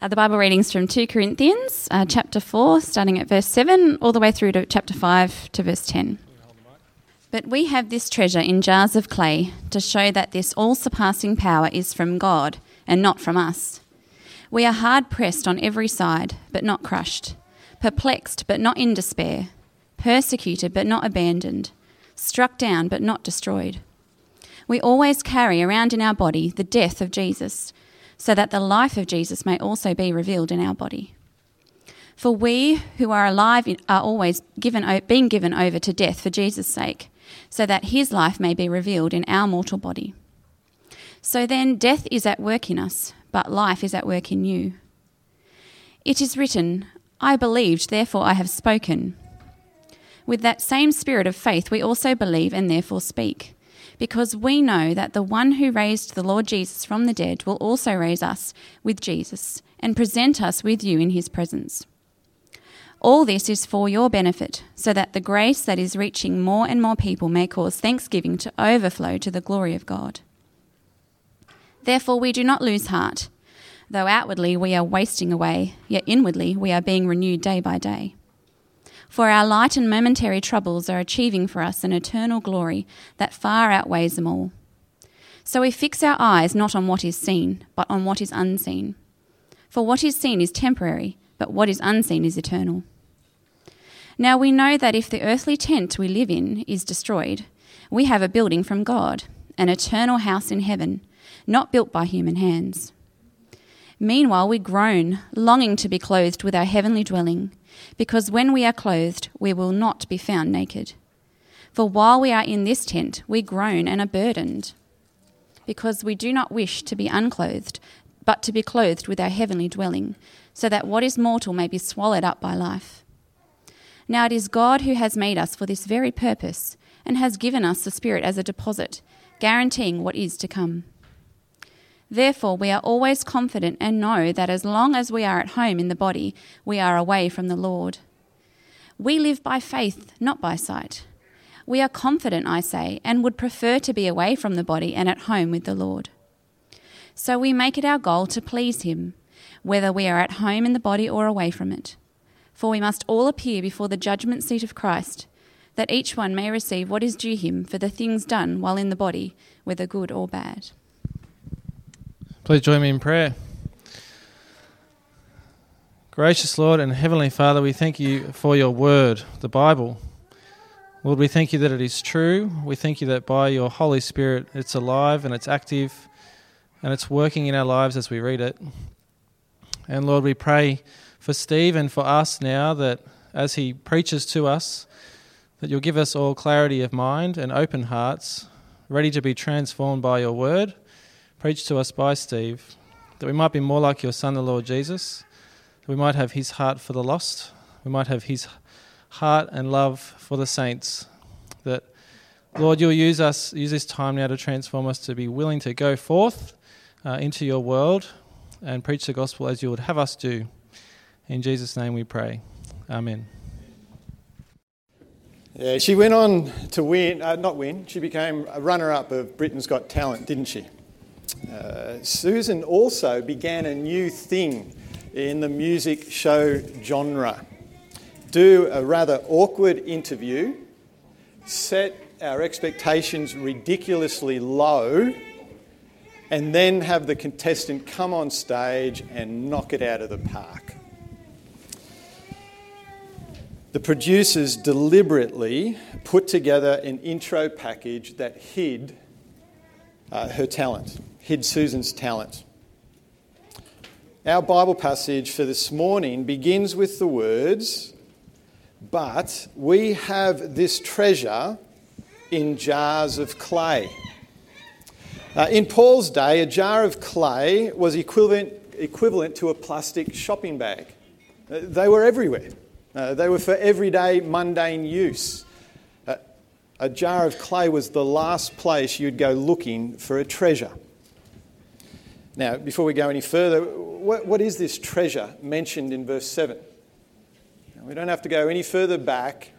Uh, the Bible readings from 2 Corinthians, uh, chapter 4, starting at verse 7, all the way through to chapter 5 to verse 10. But we have this treasure in jars of clay to show that this all surpassing power is from God and not from us. We are hard pressed on every side, but not crushed, perplexed, but not in despair, persecuted, but not abandoned, struck down, but not destroyed. We always carry around in our body the death of Jesus, so that the life of Jesus may also be revealed in our body. For we who are alive are always given, being given over to death for Jesus' sake, so that his life may be revealed in our mortal body. So then, death is at work in us, but life is at work in you. It is written, I believed, therefore I have spoken. With that same spirit of faith, we also believe and therefore speak because we know that the one who raised the Lord Jesus from the dead will also raise us with Jesus and present us with you in his presence. All this is for your benefit, so that the grace that is reaching more and more people may cause thanksgiving to overflow to the glory of God. Therefore, we do not lose heart. Though outwardly we are wasting away, yet inwardly we are being renewed day by day. For our light and momentary troubles are achieving for us an eternal glory that far outweighs them all. So we fix our eyes not on what is seen, but on what is unseen. For what is seen is temporary, but what is unseen is eternal. Now we know that if the earthly tent we live in is destroyed, we have a building from God, an eternal house in heaven, not built by human hands. Meanwhile, we groan, longing to be clothed with our heavenly dwelling because when we are clothed, we will not be found naked. For while we are in this tent, we groan and are burdened, because we do not wish to be unclothed, but to be clothed with our heavenly dwelling, so that what is mortal may be swallowed up by life. Now it is God who has made us for this very purpose, and has given us the Spirit as a deposit, guaranteeing what is to come. Therefore, we are always confident and know that as long as we are at home in the body, we are away from the Lord. We live by faith, not by sight. We are confident, I say, and would prefer to be away from the body and at home with the Lord. So we make it our goal to please Him, whether we are at home in the body or away from it. For we must all appear before the judgment seat of Christ, that each one may receive what is due him for the things done while in the body, whether good or bad. Please join me in prayer. Gracious Lord and Heavenly Father, we thank you for your word, the Bible. Lord, we thank you that it is true. We thank you that by your Holy Spirit it's alive and it's active and it's working in our lives as we read it. And Lord, we pray for Steve and for us now that as he preaches to us, that you'll give us all clarity of mind and open hearts, ready to be transformed by your word preached to us by Steve, that we might be more like your Son, the Lord Jesus, that we might have his heart for the lost, we might have his heart and love for the saints, that, Lord, you'll use us, use this time now to transform us to be willing to go forth uh, into your world and preach the gospel as you would have us do. In Jesus' name we pray. Amen. Yeah, she went on to win, uh, not win, she became a runner up of Britain's Got Talent, didn't she? Uh, Susan also began a new thing in the music show genre. Do a rather awkward interview, set our expectations ridiculously low, and then have the contestant come on stage and knock it out of the park. The producers deliberately put together an intro package that hid uh, her talent hid Susan's talent. Our Bible passage for this morning begins with the words, But we have this treasure in jars of clay. Uh, in Paul's day, a jar of clay was equivalent, equivalent to a plastic shopping bag. Uh, they were everywhere, uh, they were for everyday mundane use. Uh, a jar of clay was the last place you'd go looking for a treasure. Now, before we go any further, what, what is this treasure mentioned in verse 7? Now, we don't have to go any further back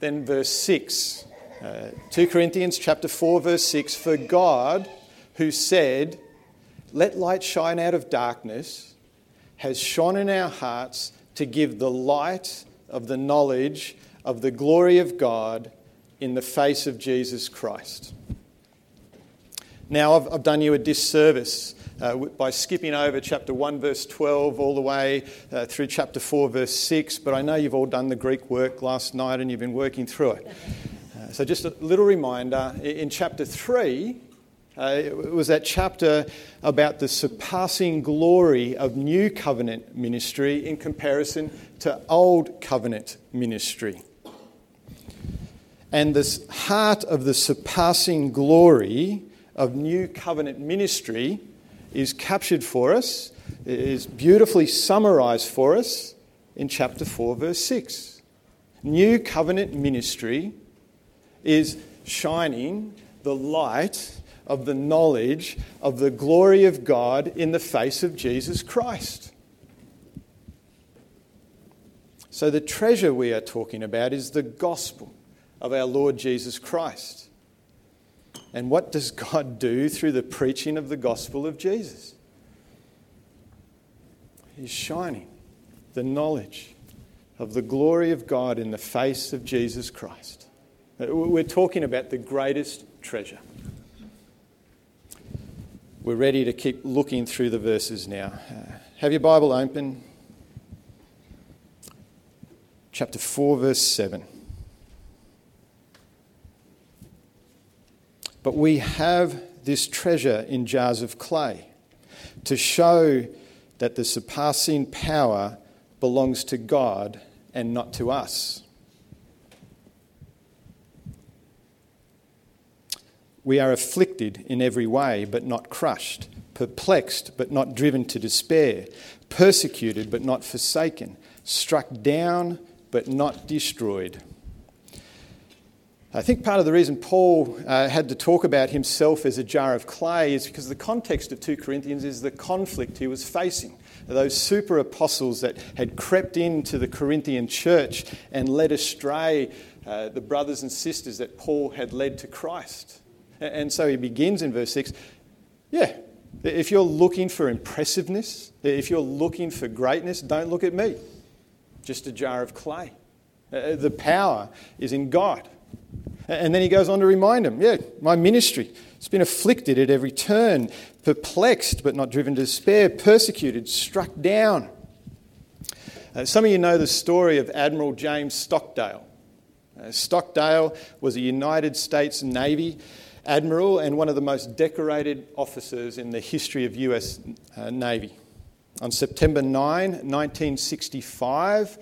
than verse 6. Uh, 2 Corinthians chapter 4 verse 6 for God who said let light shine out of darkness has shone in our hearts to give the light of the knowledge of the glory of God in the face of Jesus Christ. Now, I've, I've done you a disservice uh, by skipping over chapter 1, verse 12, all the way uh, through chapter 4, verse 6, but I know you've all done the Greek work last night and you've been working through it. Uh, so, just a little reminder in chapter 3, uh, it was that chapter about the surpassing glory of new covenant ministry in comparison to old covenant ministry. And the heart of the surpassing glory of new covenant ministry is captured for us, is beautifully summarized for us in chapter 4, verse 6. New covenant ministry is shining the light of the knowledge of the glory of God in the face of Jesus Christ. So, the treasure we are talking about is the gospel of our Lord Jesus Christ. And what does God do through the preaching of the gospel of Jesus? He's shining the knowledge of the glory of God in the face of Jesus Christ. We're talking about the greatest treasure. We're ready to keep looking through the verses now. Uh, have your Bible open. Chapter 4, verse 7. But we have this treasure in jars of clay to show that the surpassing power belongs to God and not to us. We are afflicted in every way, but not crushed, perplexed, but not driven to despair, persecuted, but not forsaken, struck down, but not destroyed. I think part of the reason Paul uh, had to talk about himself as a jar of clay is because the context of 2 Corinthians is the conflict he was facing. Those super apostles that had crept into the Corinthian church and led astray uh, the brothers and sisters that Paul had led to Christ. And so he begins in verse 6 yeah, if you're looking for impressiveness, if you're looking for greatness, don't look at me. Just a jar of clay. Uh, the power is in God. And then he goes on to remind him, yeah, my ministry, it's been afflicted at every turn, perplexed but not driven to despair, persecuted, struck down. Uh, some of you know the story of Admiral James Stockdale. Uh, Stockdale was a United States Navy admiral and one of the most decorated officers in the history of US uh, Navy. On September 9, 1965,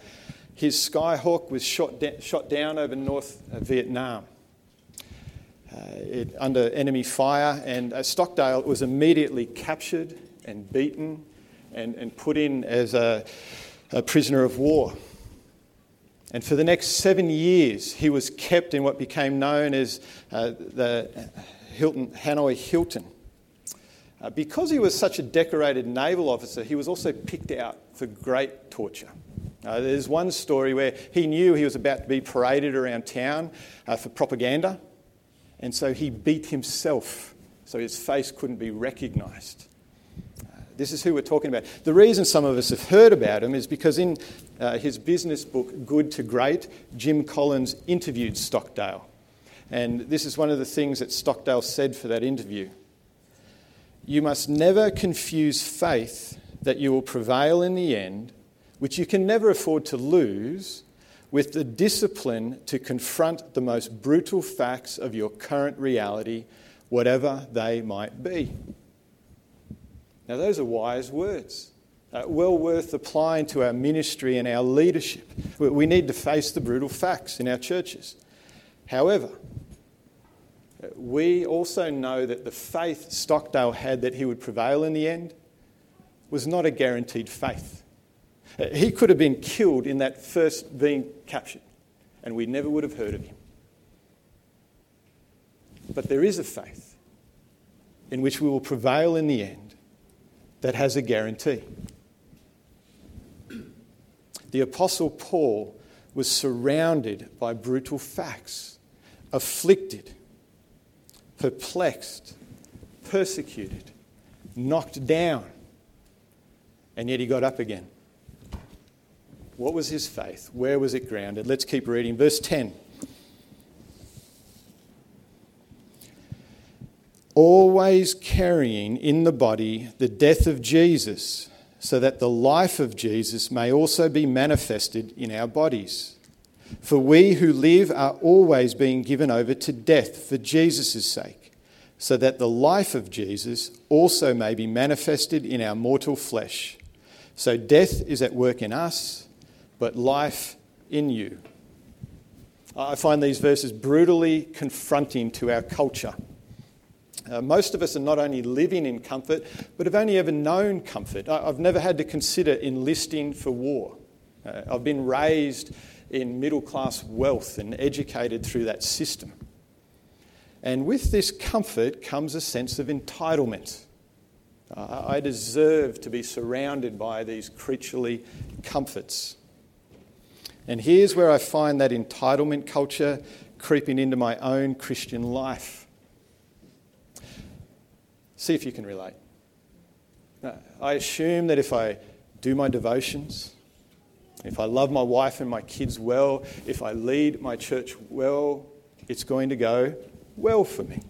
his Skyhawk was shot, shot down over North uh, Vietnam. Uh, it, under enemy fire, and uh, Stockdale was immediately captured and beaten and, and put in as a, a prisoner of war. And for the next seven years, he was kept in what became known as uh, the Hilton, Hanoi Hilton. Uh, because he was such a decorated naval officer, he was also picked out for great torture. Uh, there's one story where he knew he was about to be paraded around town uh, for propaganda, and so he beat himself so his face couldn't be recognised. This is who we're talking about. The reason some of us have heard about him is because in uh, his business book, Good to Great, Jim Collins interviewed Stockdale. And this is one of the things that Stockdale said for that interview. You must never confuse faith that you will prevail in the end, which you can never afford to lose, with the discipline to confront the most brutal facts of your current reality, whatever they might be. Now, those are wise words, uh, well worth applying to our ministry and our leadership. We need to face the brutal facts in our churches. However, we also know that the faith Stockdale had that he would prevail in the end was not a guaranteed faith. Uh, he could have been killed in that first being captured, and we never would have heard of him. But there is a faith in which we will prevail in the end that has a guarantee. The Apostle Paul was surrounded by brutal facts, afflicted, perplexed, persecuted, knocked down. and yet he got up again. What was his faith? Where was it grounded? Let's keep reading. Verse 10. Always carrying in the body the death of Jesus, so that the life of Jesus may also be manifested in our bodies. For we who live are always being given over to death for Jesus' sake, so that the life of Jesus also may be manifested in our mortal flesh. So death is at work in us, but life in you. I find these verses brutally confronting to our culture. Uh, most of us are not only living in comfort, but have only ever known comfort. I, have never had to consider enlisting for war. Uh, I've been raised in middle class wealth and educated through that system. And with this comfort comes a sense of entitlement. Uh, I deserve to be surrounded by these creaturely comforts. And here's where I find that entitlement culture creeping into my own Christian life. See if you can relate. I assume that if I do my devotions, if I love my wife and my kids well, if I lead my church well, it's going to go well for me.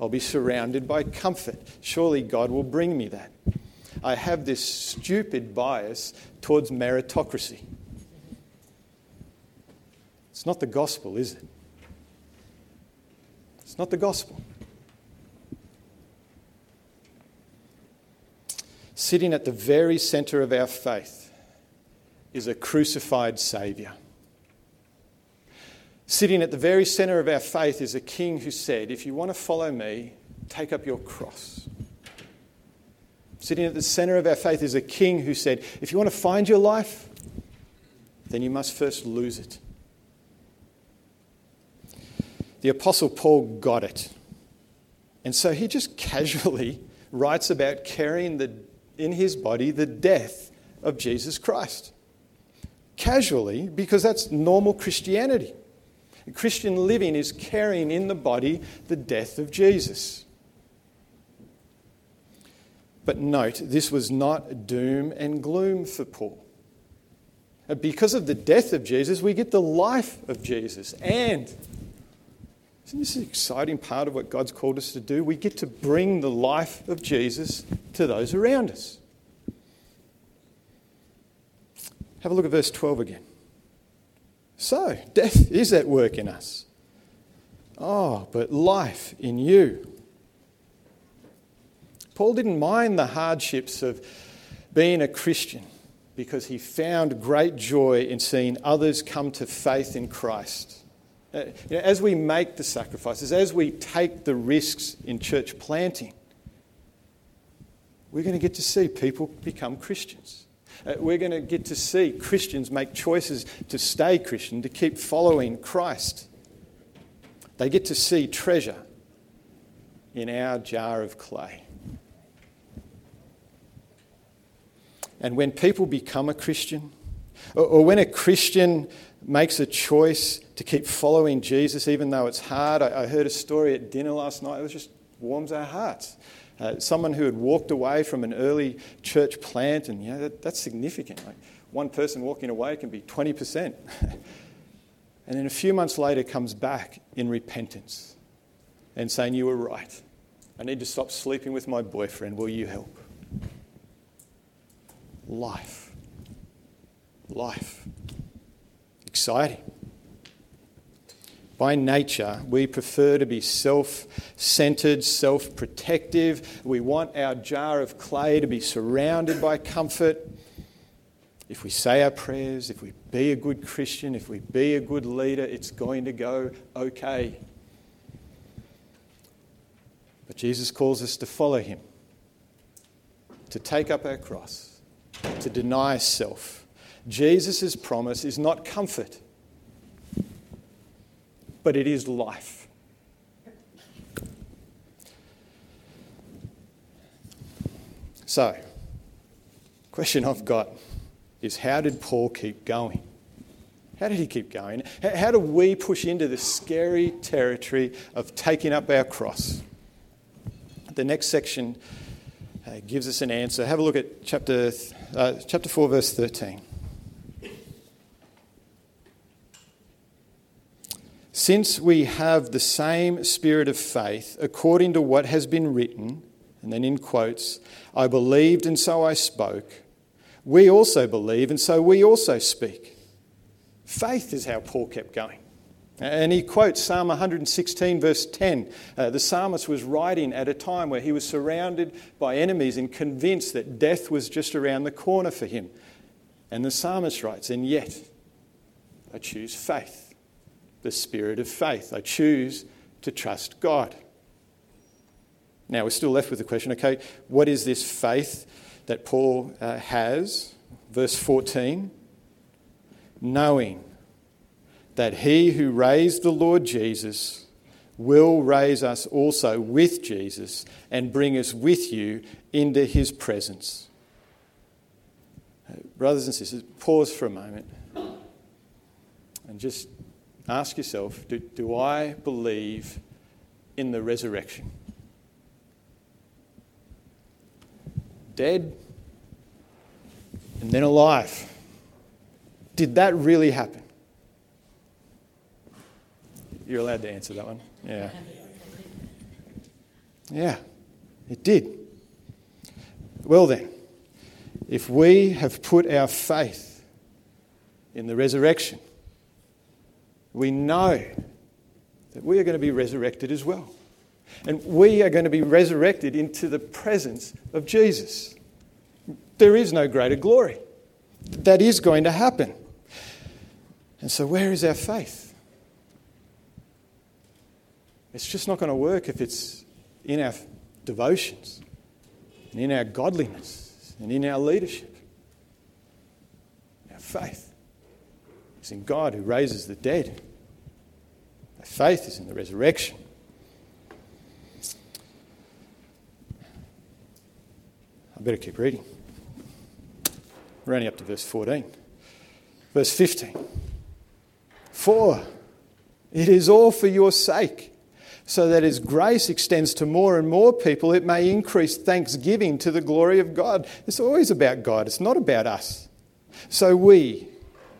I'll be surrounded by comfort. Surely God will bring me that. I have this stupid bias towards meritocracy. It's not the gospel, is it? It's not the gospel. Sitting at the very centre of our faith is a crucified Saviour. Sitting at the very centre of our faith is a king who said, If you want to follow me, take up your cross. Sitting at the centre of our faith is a king who said, If you want to find your life, then you must first lose it. The Apostle Paul got it. And so he just casually writes about carrying the, in his body the death of Jesus Christ. Casually, because that's normal Christianity. Christian living is carrying in the body the death of Jesus. But note, this was not doom and gloom for Paul. Because of the death of Jesus, we get the life of Jesus. And isn't this an exciting part of what God's called us to do? We get to bring the life of Jesus to those around us. Have a look at verse 12 again. So, death is at work in us. Oh, but life in you. Paul didn't mind the hardships of being a Christian because he found great joy in seeing others come to faith in Christ. Uh, you know, as we make the sacrifices, as we take the risks in church planting, we're going to get to see people become Christians. Uh, we're going to get to see Christians make choices to stay Christian, to keep following Christ. They get to see treasure in our jar of clay. And when people become a Christian, or, or when a Christian makes a choice to keep following Jesus, even though it's hard, I, I heard a story at dinner last night, it just warms our hearts. Uh, someone who had walked away from an early church plant, and you know, that, that's significant. Like one person walking away can be 20%. and then a few months later comes back in repentance and saying, You were right. I need to stop sleeping with my boyfriend. Will you help? Life. Life. Exciting. By nature, we prefer to be self centered, self protective. We want our jar of clay to be surrounded by comfort. If we say our prayers, if we be a good Christian, if we be a good leader, it's going to go okay. But Jesus calls us to follow him, to take up our cross, to deny self. Jesus' promise is not comfort but it is life. So, question I've got is how did Paul keep going? How did he keep going? How do we push into the scary territory of taking up our cross? The next section uh, gives us an answer. Have a look at chapter uh, chapter 4, verse 13. Since we have the same spirit of faith, according to what has been written, and then in quotes, I believed and so I spoke, we also believe and so we also speak. Faith is how Paul kept going. And he quotes Psalm 116, verse 10. Uh, the psalmist was writing at a time where he was surrounded by enemies and convinced that death was just around the corner for him. And the psalmist writes, And yet I choose faith the spirit of faith. I choose to trust God. Now, we're still left with the question okay, what is this faith that Paul uh, has? Verse 14 knowing that he who raised the Lord Jesus will raise us also with Jesus and bring us with you into his presence. Uh, brothers and sisters, pause for a moment and just ask yourself do, do I believe in the resurrection? Dead and then alive. Did that really happen? You're allowed to answer that one. Yeah. Yeah, it did. Well, then, if we have put our faith in the resurrection, we know that we are going to be resurrected as well. And we are going to be resurrected into the presence of Jesus. There is no greater glory. That is going to happen. And so, where is our faith? It's just not going to work if it's in our devotions, and in our godliness, and in our leadership. Our faith in God who raises the dead. Our faith is in the resurrection. I better keep reading. We're only up to verse 14. Verse 15. For it is all for your sake, so that as grace extends to more and more people, it may increase thanksgiving to the glory of God. It's always about God, it's not about us. So we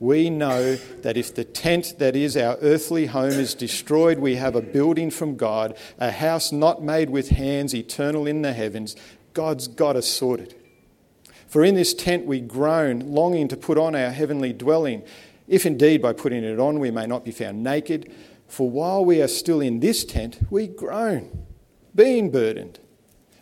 we know that if the tent that is our earthly home is destroyed, we have a building from God, a house not made with hands, eternal in the heavens. God's got us sorted. For in this tent we groan, longing to put on our heavenly dwelling, if indeed by putting it on we may not be found naked. For while we are still in this tent, we groan, being burdened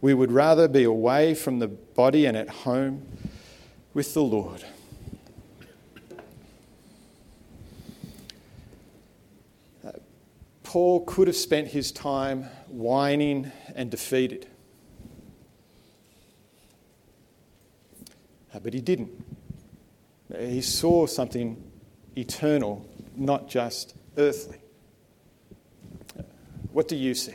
We would rather be away from the body and at home with the Lord. Uh, Paul could have spent his time whining and defeated. Uh, but he didn't. He saw something eternal, not just earthly. What do you see?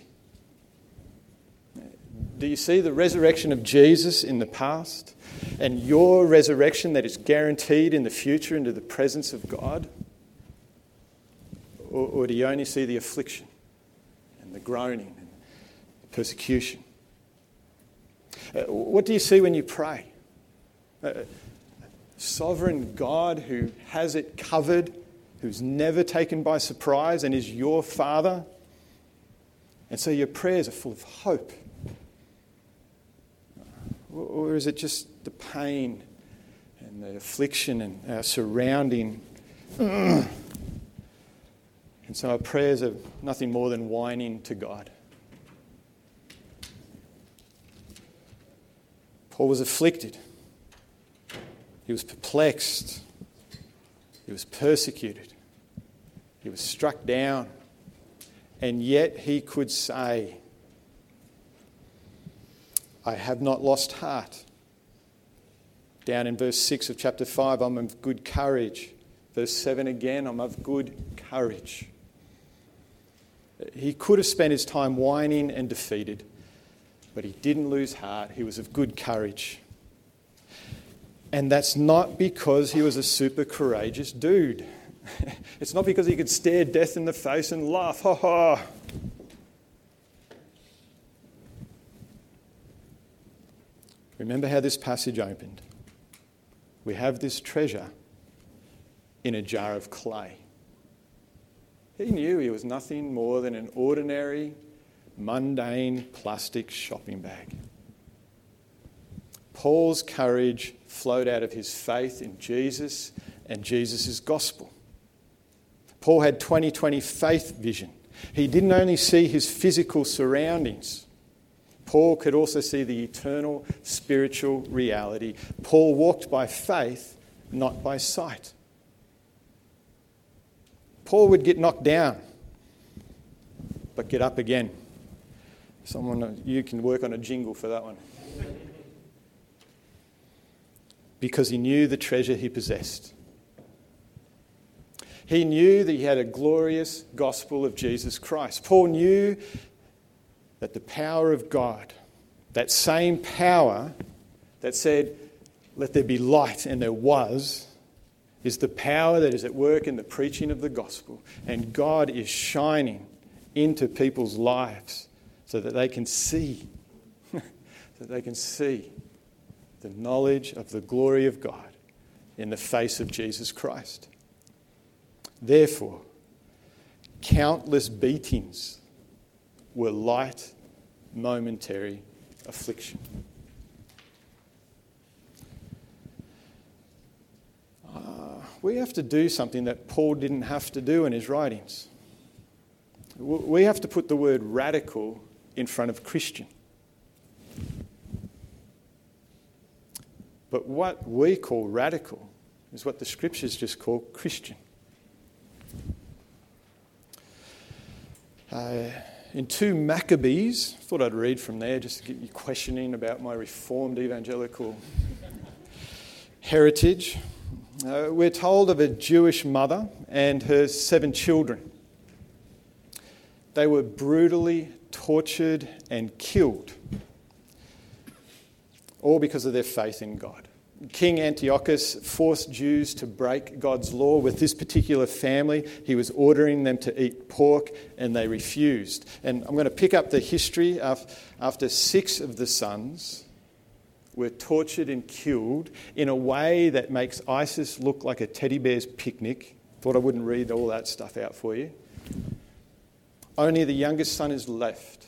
Do you see the resurrection of Jesus in the past and your resurrection that is guaranteed in the future into the presence of God? Or, or do you only see the affliction and the groaning and the persecution? Uh, what do you see when you pray? Uh, sovereign God who has it covered, who's never taken by surprise and is your Father. And so your prayers are full of hope or is it just the pain and the affliction and our surrounding. And so our prayers are nothing more than whining to God. Paul was afflicted. He was perplexed. He was persecuted. He was struck down. And yet he could say, I have not lost heart. Down in verse 6 of chapter 5, I'm of good courage. Verse 7 again, I'm of good courage. He could have spent his time whining and defeated, but he didn't lose heart. He was of good courage. And that's not because he was a super courageous dude. it's not because he could stare death in the face and laugh, ha ha. Remember how this passage opened. We have this treasure in a jar of clay. He knew he was nothing more than an ordinary, mundane plastic shopping bag. Paul's courage flowed out of his faith in Jesus and Jesus' gospel. Paul had 2020 faith vision. He didn't only see his physical surroundings, Paul could also see the eternal spiritual reality. Paul walked by faith, not by sight. Paul would get knocked down, but get up again. Someone, you can work on a jingle for that one. Because he knew the treasure he possessed. He knew that he had a glorious gospel of Jesus Christ. Paul knew that the power of God, that same power that said, Let there be light, and there was, is the power that is at work in the preaching of the gospel. And God is shining into people's lives so that they can see, so that they can see the knowledge of the glory of God in the face of Jesus Christ. Therefore, countless beatings were light, momentary affliction. Uh, we have to do something that Paul didn't have to do in his writings. We have to put the word radical in front of Christian. But what we call radical is what the scriptures just call Christian. Uh, in 2 Maccabees, I thought I'd read from there just to get you questioning about my reformed evangelical heritage. Uh, we're told of a Jewish mother and her seven children. They were brutally tortured and killed, all because of their faith in God. King Antiochus forced Jews to break God's law with this particular family. He was ordering them to eat pork, and they refused. And I'm going to pick up the history. After six of the sons were tortured and killed in a way that makes ISIS look like a teddy bear's picnic. Thought I wouldn't read all that stuff out for you. Only the youngest son is left.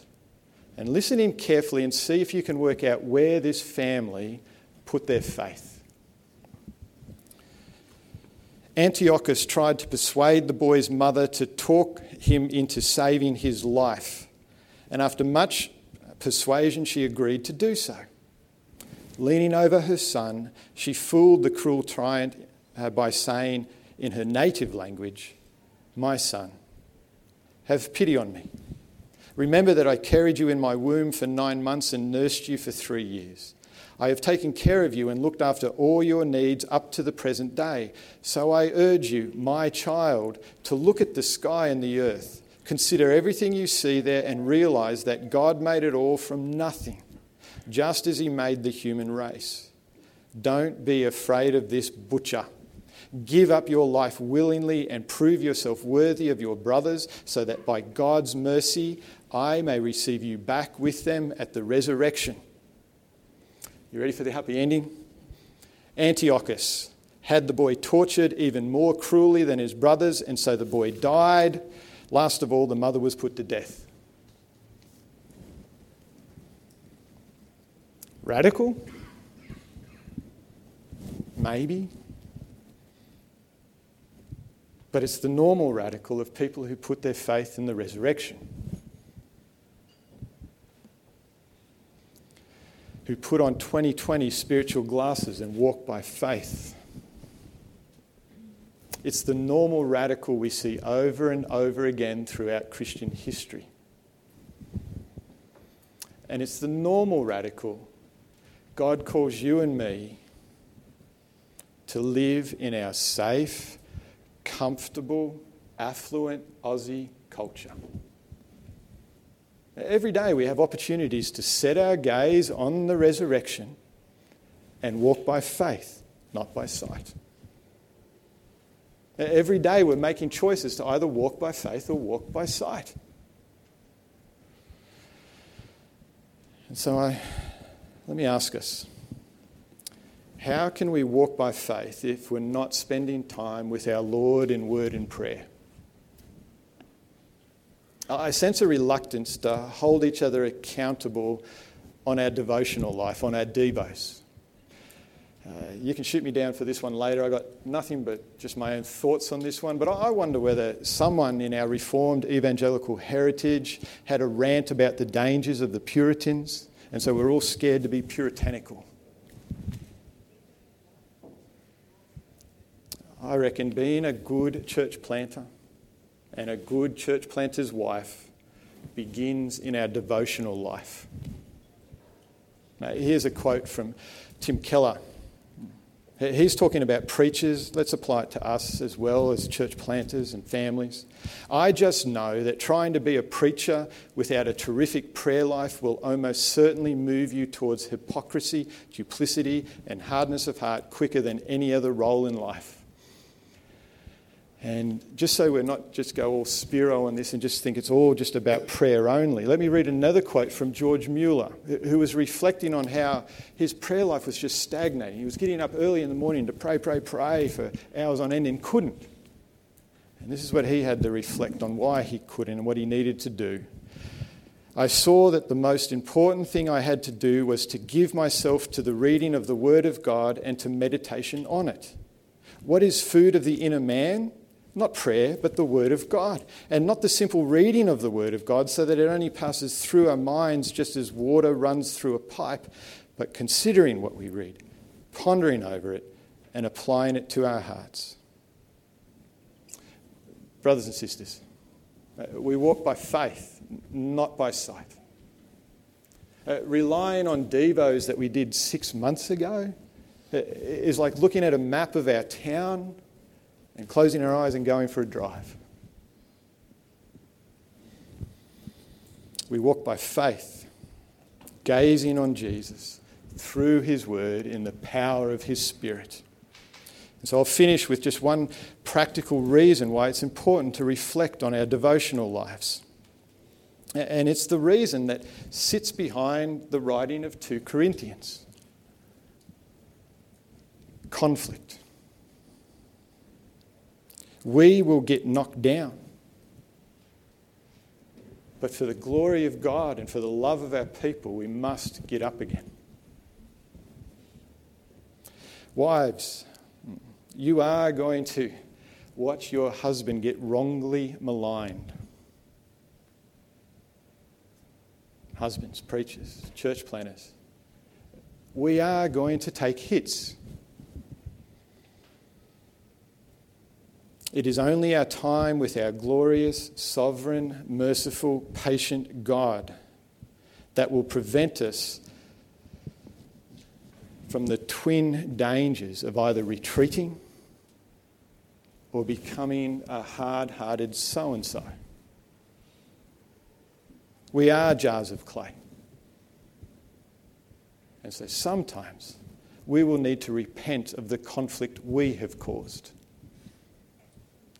And listen in carefully and see if you can work out where this family put their faith. Antiochus tried to persuade the boy's mother to talk him into saving his life, and after much persuasion, she agreed to do so. Leaning over her son, she fooled the cruel tyrant uh, by saying in her native language, My son, have pity on me. Remember that I carried you in my womb for nine months and nursed you for three years. I have taken care of you and looked after all your needs up to the present day. So I urge you, my child, to look at the sky and the earth. Consider everything you see there and realize that God made it all from nothing, just as He made the human race. Don't be afraid of this butcher. Give up your life willingly and prove yourself worthy of your brothers, so that by God's mercy I may receive you back with them at the resurrection. You ready for the happy ending? Antiochus had the boy tortured even more cruelly than his brothers, and so the boy died. Last of all, the mother was put to death. Radical? Maybe. But it's the normal radical of people who put their faith in the resurrection. Who put on 2020 spiritual glasses and walk by faith. It's the normal radical we see over and over again throughout Christian history. And it's the normal radical God calls you and me to live in our safe, comfortable, affluent Aussie culture. Every day we have opportunities to set our gaze on the resurrection and walk by faith, not by sight. Every day we're making choices to either walk by faith or walk by sight. And so I, let me ask us how can we walk by faith if we're not spending time with our Lord in word and prayer? I sense a reluctance to hold each other accountable on our devotional life, on our devos. Uh, you can shoot me down for this one later. I got nothing but just my own thoughts on this one. But I wonder whether someone in our Reformed evangelical heritage had a rant about the dangers of the Puritans, and so we're all scared to be puritanical. I reckon being a good church planter and a good church planter's wife begins in our devotional life. Now, here's a quote from Tim Keller. He's talking about preachers. Let's apply it to us as well as church planters and families. I just know that trying to be a preacher without a terrific prayer life will almost certainly move you towards hypocrisy, duplicity, and hardness of heart quicker than any other role in life. And just so we're not just go all Spiro on this and just think it's all just about prayer only, let me read another quote from George Mueller, who was reflecting on how his prayer life was just stagnating. He was getting up early in the morning to pray, pray, pray for hours on end and couldn't. And this is what he had to reflect on why he couldn't and what he needed to do. I saw that the most important thing I had to do was to give myself to the reading of the Word of God and to meditation on it. What is food of the inner man? Not prayer, but the Word of God. And not the simple reading of the Word of God so that it only passes through our minds just as water runs through a pipe, but considering what we read, pondering over it, and applying it to our hearts. Brothers and sisters, we walk by faith, not by sight. Uh, relying on Devos that we did six months ago uh, is like looking at a map of our town and closing our eyes and going for a drive. We walk by faith, gazing on Jesus through his word in the power of his spirit. And so I'll finish with just one practical reason why it's important to reflect on our devotional lives. And it's the reason that sits behind the writing of 2 Corinthians conflict we will get knocked down. But for the glory of God and for the love of our people, we must get up again. Wives, you are going to watch your husband get wrongly maligned. Husbands, preachers, church planners, we are going to take hits. It is only our time with our glorious, sovereign, merciful, patient God that will prevent us from the twin dangers of either retreating or becoming a hard hearted so and so. We are jars of clay. And so sometimes we will need to repent of the conflict we have caused.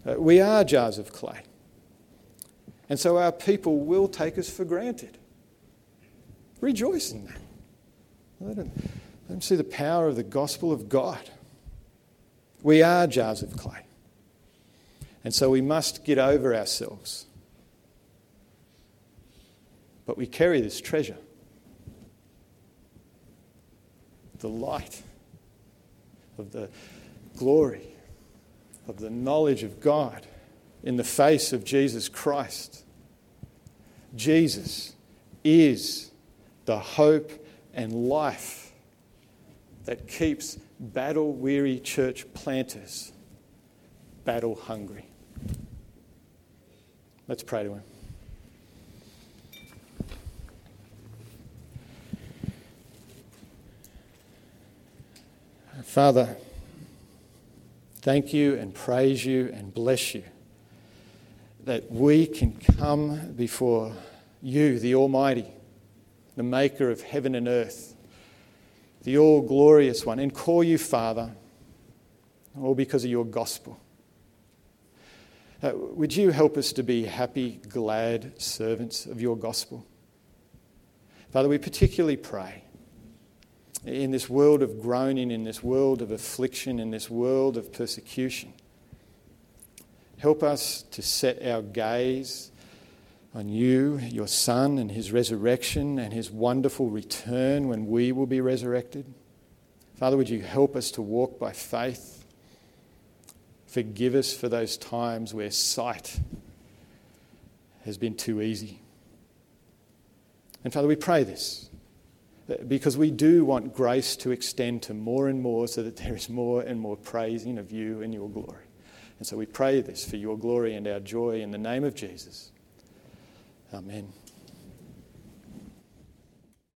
Uh, we are jars of clay. And so our people will take us for granted. Rejoice in that. Let them, let them see the power of the gospel of God. We are jars of clay. And so we must get over ourselves. But we carry this treasure the light, of the glory, of the knowledge of God in the face of Jesus Christ. Jesus is the hope and life that keeps battle weary church planters battle hungry. Let's pray to Him. Father, thank you and praise you and bless you that we can come before you, the Almighty, the Maker of heaven and earth, the all glorious one, and call you Father, all because of your gospel. Uh, would you help us to be happy, glad servants of your gospel? Father, we particularly pray in this world of groaning, in this world of affliction, in this world of persecution Help us to set our gaze on you, your Son, and his resurrection and his wonderful return when we will be resurrected. Father, would you help us to walk by faith? Forgive us for those times where sight has been too easy. And Father, we pray this because we do want grace to extend to more and more so that there is more and more praising of you and your glory. And so we pray this for your glory and our joy in the name of Jesus. Amen.